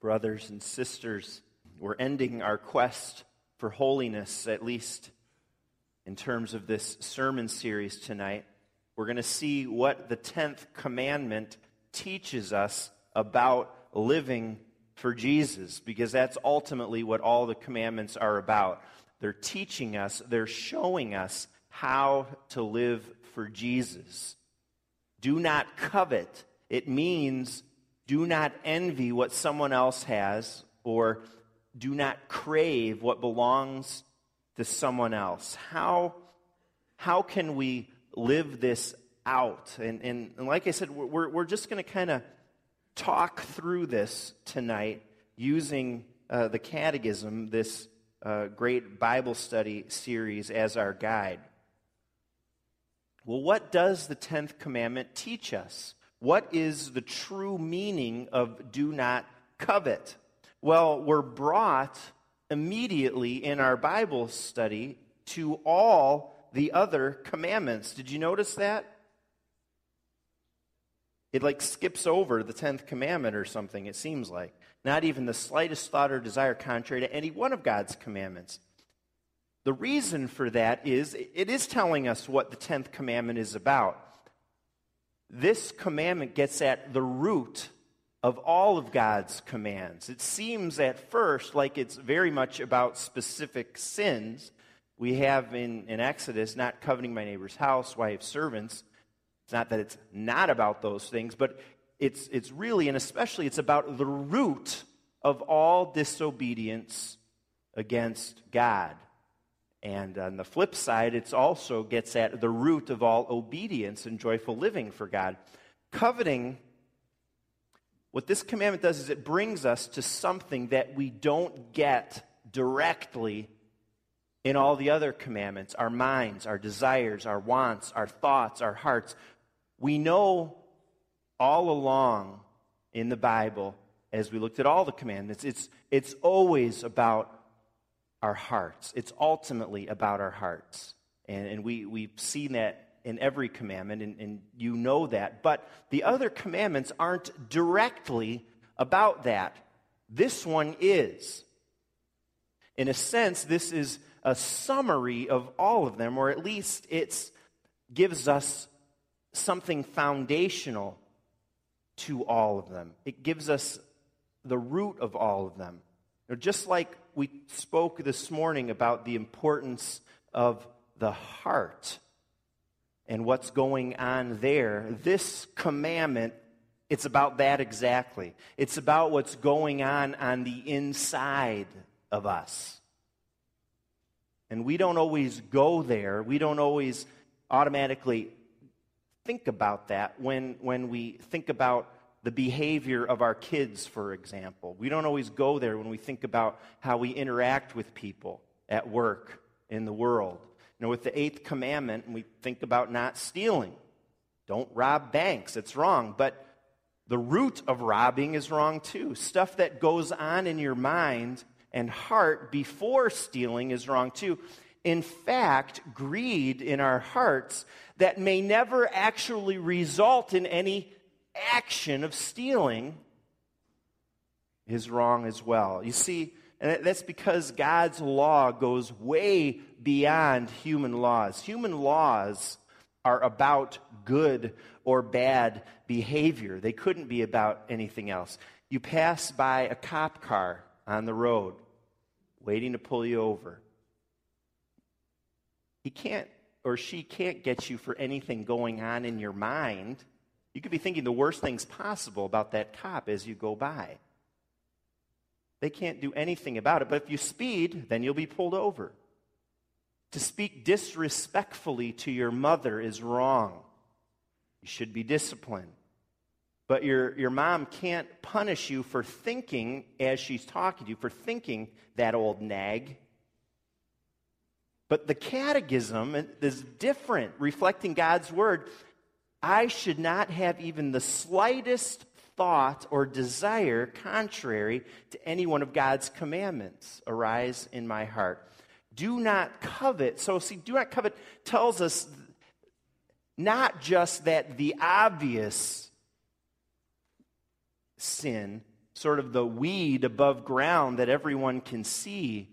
brothers and sisters. We're ending our quest for holiness, at least in terms of this sermon series tonight. We're going to see what the 10th commandment teaches us about living for Jesus, because that's ultimately what all the commandments are about. They're teaching us, they're showing us how to live for Jesus. Do not covet. It means do not envy what someone else has, or do not crave what belongs to someone else. How, how can we live this out? And, and, and like I said, we're, we're just going to kind of talk through this tonight using uh, the Catechism, this uh, great Bible study series, as our guide. Well, what does the 10th commandment teach us? What is the true meaning of do not covet? Well, we're brought immediately in our Bible study to all the other commandments. Did you notice that? It like skips over the 10th commandment or something, it seems like. Not even the slightest thought or desire contrary to any one of God's commandments. The reason for that is it is telling us what the 10th commandment is about. This commandment gets at the root of all of God's commands. It seems at first like it's very much about specific sins. We have in, in Exodus, not coveting my neighbor's house, wife, servants. It's not that it's not about those things, but it's, it's really, and especially, it's about the root of all disobedience against God. And on the flip side, it also gets at the root of all obedience and joyful living for God. Coveting, what this commandment does is it brings us to something that we don't get directly in all the other commandments our minds, our desires, our wants, our thoughts, our hearts. We know all along in the Bible, as we looked at all the commandments, it's, it's always about our hearts. It's ultimately about our hearts. And, and we, we've seen that in every commandment, and, and you know that. But the other commandments aren't directly about that. This one is. In a sense, this is a summary of all of them, or at least it gives us something foundational to all of them. It gives us the root of all of them. Just like we spoke this morning about the importance of the heart and what's going on there, this commandment, it's about that exactly. It's about what's going on on the inside of us. And we don't always go there. We don't always automatically think about that when, when we think about the behavior of our kids, for example. We don't always go there when we think about how we interact with people at work, in the world. You know, with the eighth commandment, we think about not stealing. Don't rob banks. It's wrong. But the root of robbing is wrong too. Stuff that goes on in your mind and heart before stealing is wrong too. In fact, greed in our hearts that may never actually result in any action of stealing is wrong as well. You see, and that's because God's law goes way beyond human laws. Human laws are about good or bad behavior, they couldn't be about anything else. You pass by a cop car on the road waiting to pull you over. He can't or she can't get you for anything going on in your mind. You could be thinking the worst things possible about that cop as you go by. They can't do anything about it, but if you speed, then you'll be pulled over. To speak disrespectfully to your mother is wrong. You should be disciplined. But your, your mom can't punish you for thinking, as she's talking to you, for thinking that old nag. But the catechism is different, reflecting God's word. I should not have even the slightest thought or desire contrary to any one of God's commandments arise in my heart. Do not covet. So, see, do not covet tells us not just that the obvious sin sort of the weed above ground that everyone can see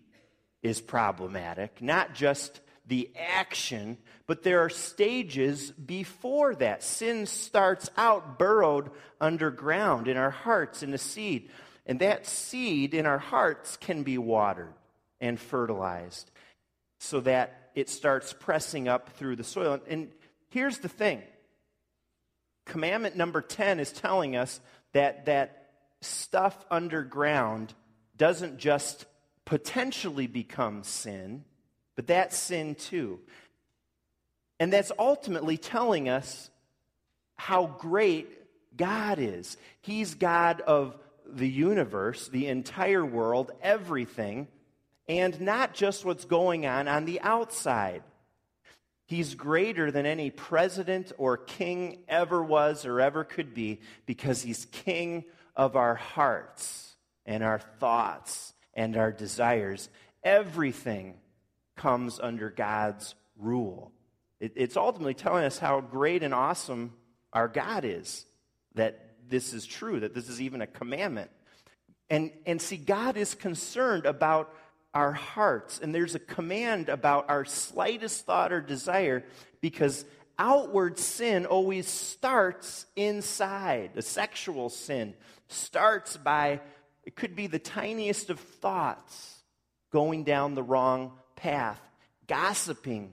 is problematic, not just the action, but there are stages before that. Sin starts out burrowed underground in our hearts in a seed. And that seed in our hearts can be watered and fertilized so that it starts pressing up through the soil. And here's the thing commandment number 10 is telling us that that stuff underground doesn't just potentially become sin, but that's sin too. And that's ultimately telling us how great God is. He's God of the universe, the entire world, everything, and not just what's going on on the outside. He's greater than any president or king ever was or ever could be because he's king of our hearts and our thoughts and our desires. Everything comes under God's rule. It, it's ultimately telling us how great and awesome our God is, that this is true, that this is even a commandment. And, and see, God is concerned about our hearts, and there's a command about our slightest thought or desire because outward sin always starts inside. A sexual sin starts by, it could be the tiniest of thoughts going down the wrong path. Gossiping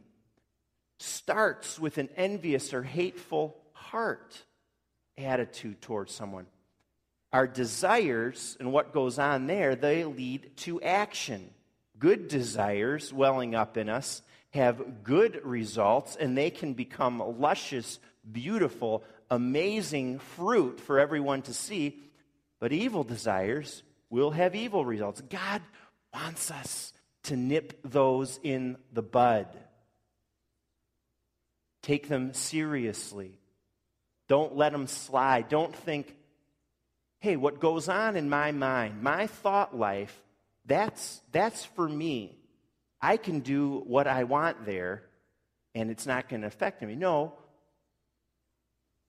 starts with an envious or hateful heart attitude towards someone. Our desires and what goes on there, they lead to action. Good desires welling up in us have good results, and they can become luscious, beautiful, amazing fruit for everyone to see. But evil desires will have evil results. God wants us to nip those in the bud. Take them seriously. Don't let them slide. Don't think, hey, what goes on in my mind, my thought life, that's, that's for me. I can do what I want there, and it's not going to affect me. No,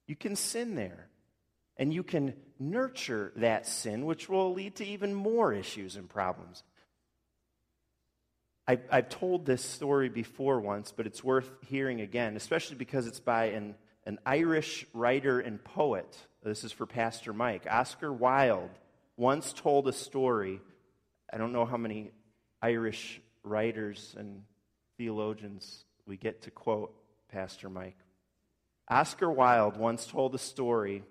you can sin there. And you can nurture that sin, which will lead to even more issues and problems. I've, I've told this story before once, but it's worth hearing again, especially because it's by an, an Irish writer and poet. This is for Pastor Mike. Oscar Wilde once told a story. I don't know how many Irish writers and theologians we get to quote Pastor Mike. Oscar Wilde once told a story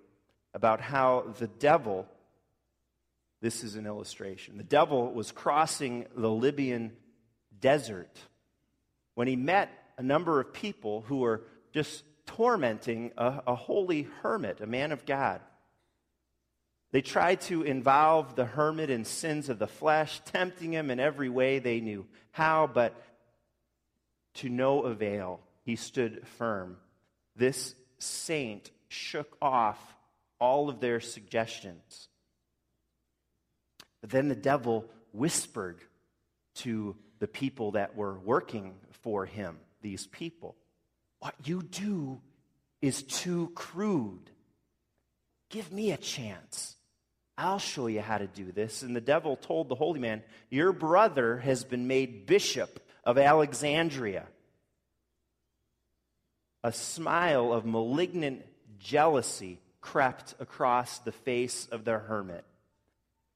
about how the devil, this is an illustration, the devil was crossing the Libyan desert when he met a number of people who were just tormenting a, a holy hermit, a man of God. They tried to involve the hermit in sins of the flesh, tempting him in every way they knew how, but to no avail. He stood firm. This saint shook off all of their suggestions. But then the devil whispered to the people that were working for him, these people. What you do is too crude. Give me a chance. I'll show you how to do this. And the devil told the holy man, Your brother has been made bishop of Alexandria. A smile of malignant jealousy crept across the face of the hermit.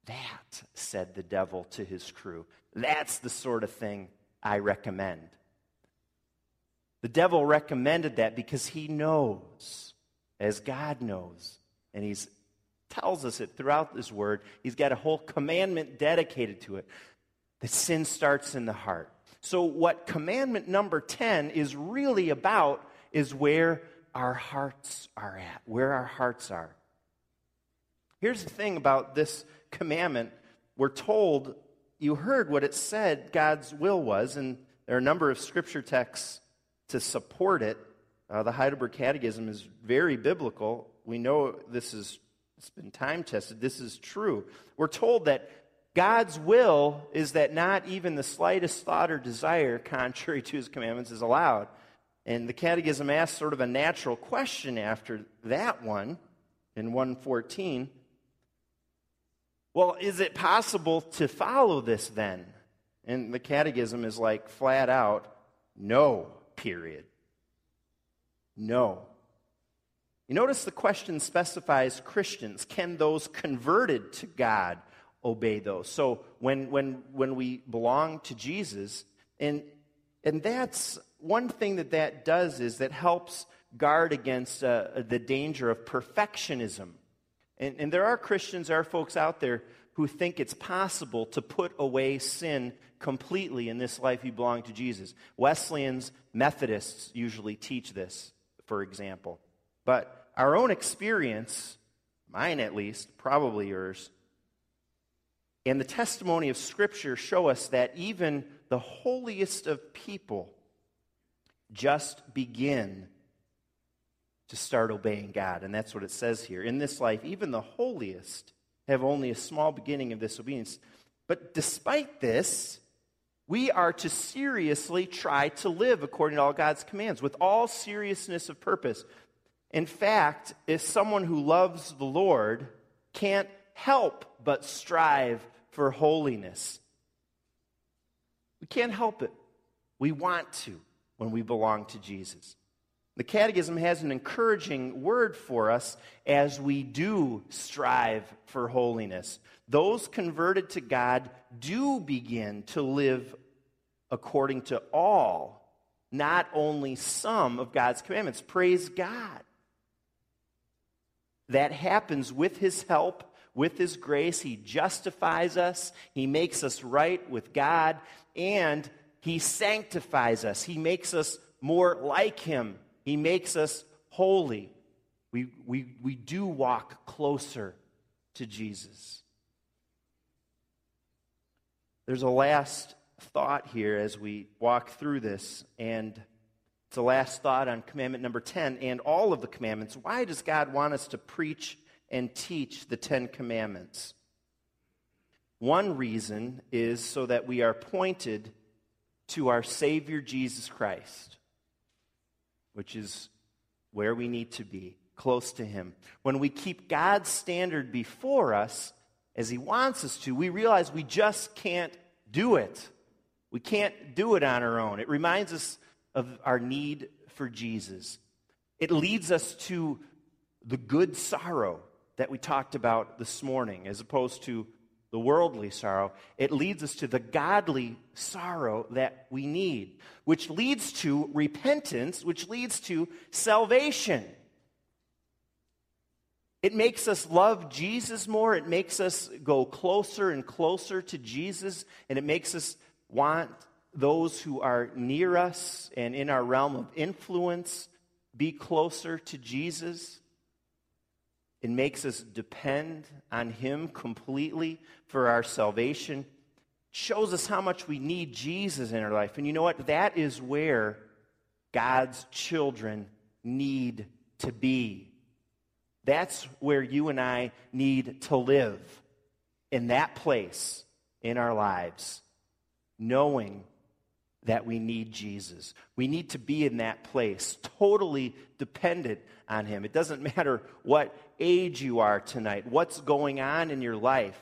That, said the devil to his crew, that's the sort of thing I recommend. The devil recommended that because he knows, as God knows, and he tells us it throughout this word. He's got a whole commandment dedicated to it. That sin starts in the heart. So, what commandment number 10 is really about is where our hearts are at, where our hearts are. Here's the thing about this commandment we're told you heard what it said God's will was, and there are a number of scripture texts to support it. Uh, the Heidelberg Catechism is very biblical. We know this is it's been time tested. This is true. We're told that God's will is that not even the slightest thought or desire contrary to his commandments is allowed. And the Catechism asks sort of a natural question after that one in 114 Well, is it possible to follow this then? And the catechism is like flat out no, period. No. You notice the question specifies Christians. Can those converted to God obey those? So when, when, when we belong to Jesus, and, and that's one thing that that does is that helps guard against uh, the danger of perfectionism. And, and there are Christians, there are folks out there who think it's possible to put away sin completely in this life you belong to Jesus. Wesleyans, Methodists usually teach this, for example. But our own experience, mine at least, probably yours, and the testimony of Scripture show us that even the holiest of people just begin to start obeying God. And that's what it says here. In this life, even the holiest have only a small beginning of this obedience. But despite this, we are to seriously try to live according to all God's commands with all seriousness of purpose. In fact, if someone who loves the Lord can't help but strive for holiness, we can't help it. We want to when we belong to Jesus. The Catechism has an encouraging word for us as we do strive for holiness. Those converted to God do begin to live according to all, not only some of God's commandments. Praise God. That happens with His help, with His grace. He justifies us, He makes us right with God, and He sanctifies us. He makes us more like Him he makes us holy. We, we, we do walk closer to Jesus. There's a last thought here as we walk through this, and it's a last thought on commandment number 10 and all of the commandments. Why does God want us to preach and teach the Ten Commandments? One reason is so that we are pointed to our Savior Jesus Christ which is where we need to be, close to Him. When we keep God's standard before us, as He wants us to, we realize we just can't do it. We can't do it on our own. It reminds us of our need for Jesus. It leads us to the good sorrow that we talked about this morning, as opposed to the worldly sorrow, it leads us to the godly sorrow that we need, which leads to repentance, which leads to salvation. It makes us love Jesus more. It makes us go closer and closer to Jesus. And it makes us want those who are near us and in our realm of influence be closer to Jesus. It makes us depend on Him completely for our salvation. Shows us how much we need Jesus in our life. And you know what? That is where God's children need to be. That's where you and I need to live, in that place in our lives, knowing that we need Jesus. We need to be in that place, totally dependent on Him. It doesn't matter what age you are tonight, what's going on in your life.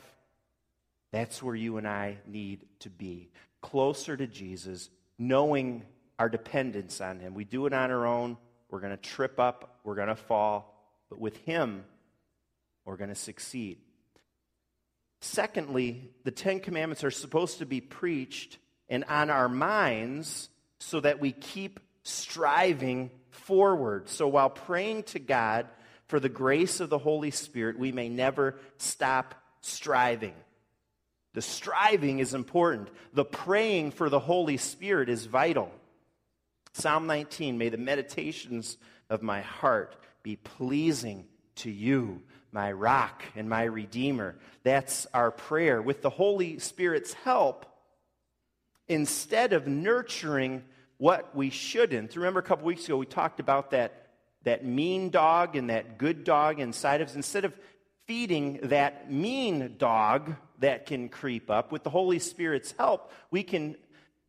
That's where you and I need to be, closer to Jesus, knowing our dependence on Him. We do it on our own. We're going to trip up, we're going to fall, but with Him, we're going to succeed. Secondly, the Ten Commandments are supposed to be preached and on our minds so that we keep striving forward. So while praying to God for the grace of the Holy Spirit, we may never stop striving. The striving is important. The praying for the Holy Spirit is vital. Psalm 19 May the meditations of my heart be pleasing to you, my rock and my redeemer. That's our prayer. With the Holy Spirit's help, instead of nurturing what we shouldn't. Remember a couple weeks ago we talked about that, that mean dog and that good dog inside of us. Instead of feeding that mean dog that can creep up, with the Holy Spirit's help, we can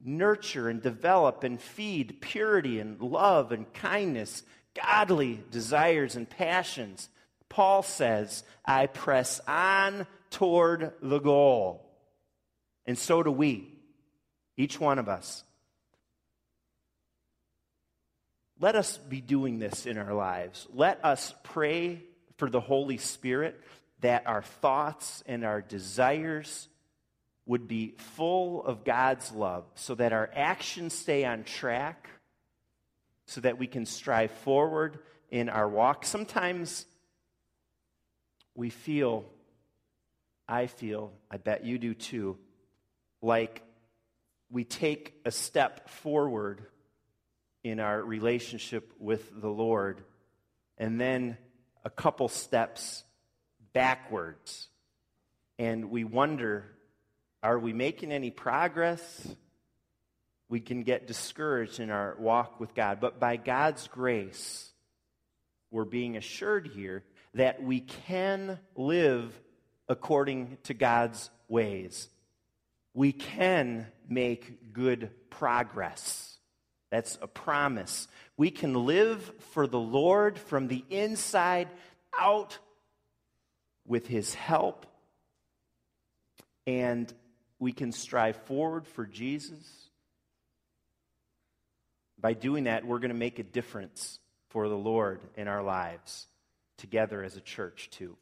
nurture and develop and feed purity and love and kindness, godly desires and passions. Paul says, I press on toward the goal. And so do we, each one of us. Let us be doing this in our lives. Let us pray for the Holy Spirit that our thoughts and our desires would be full of God's love so that our actions stay on track, so that we can strive forward in our walk. Sometimes we feel, I feel, I bet you do too, like we take a step forward in our relationship with the Lord and then a couple steps backwards. And we wonder are we making any progress? We can get discouraged in our walk with God. But by God's grace, we're being assured here that we can live according to God's ways. We can make good progress. That's a promise. We can live for the Lord from the inside out with His help. And we can strive forward for Jesus. By doing that, we're going to make a difference for the Lord in our lives together as a church, too.